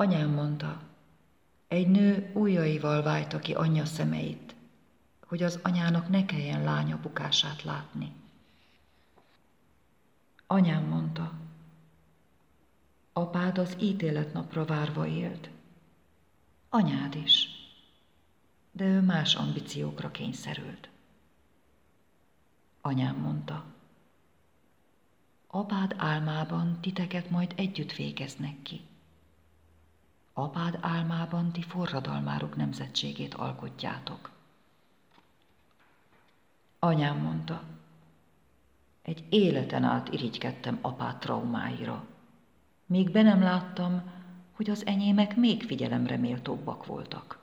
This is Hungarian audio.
Anyám mondta, egy nő ujjaival vájta ki anyja szemeit, hogy az anyának ne kelljen lánya bukását látni. Anyám mondta, apád az ítéletnapra várva élt, anyád is, de ő más ambíciókra kényszerült. Anyám mondta, apád álmában titeket majd együtt végeznek ki. Apád álmában ti forradalmárok nemzetségét alkotjátok. Anyám mondta, egy életen át irigykedtem apád traumáira, míg be nem láttam, hogy az enyémek még figyelemre méltóbbak voltak.